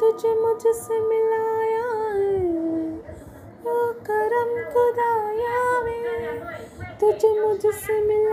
तुझे मुझसे मिलाया है। ओ करम खुदाया वे तुझे मुझसे मिला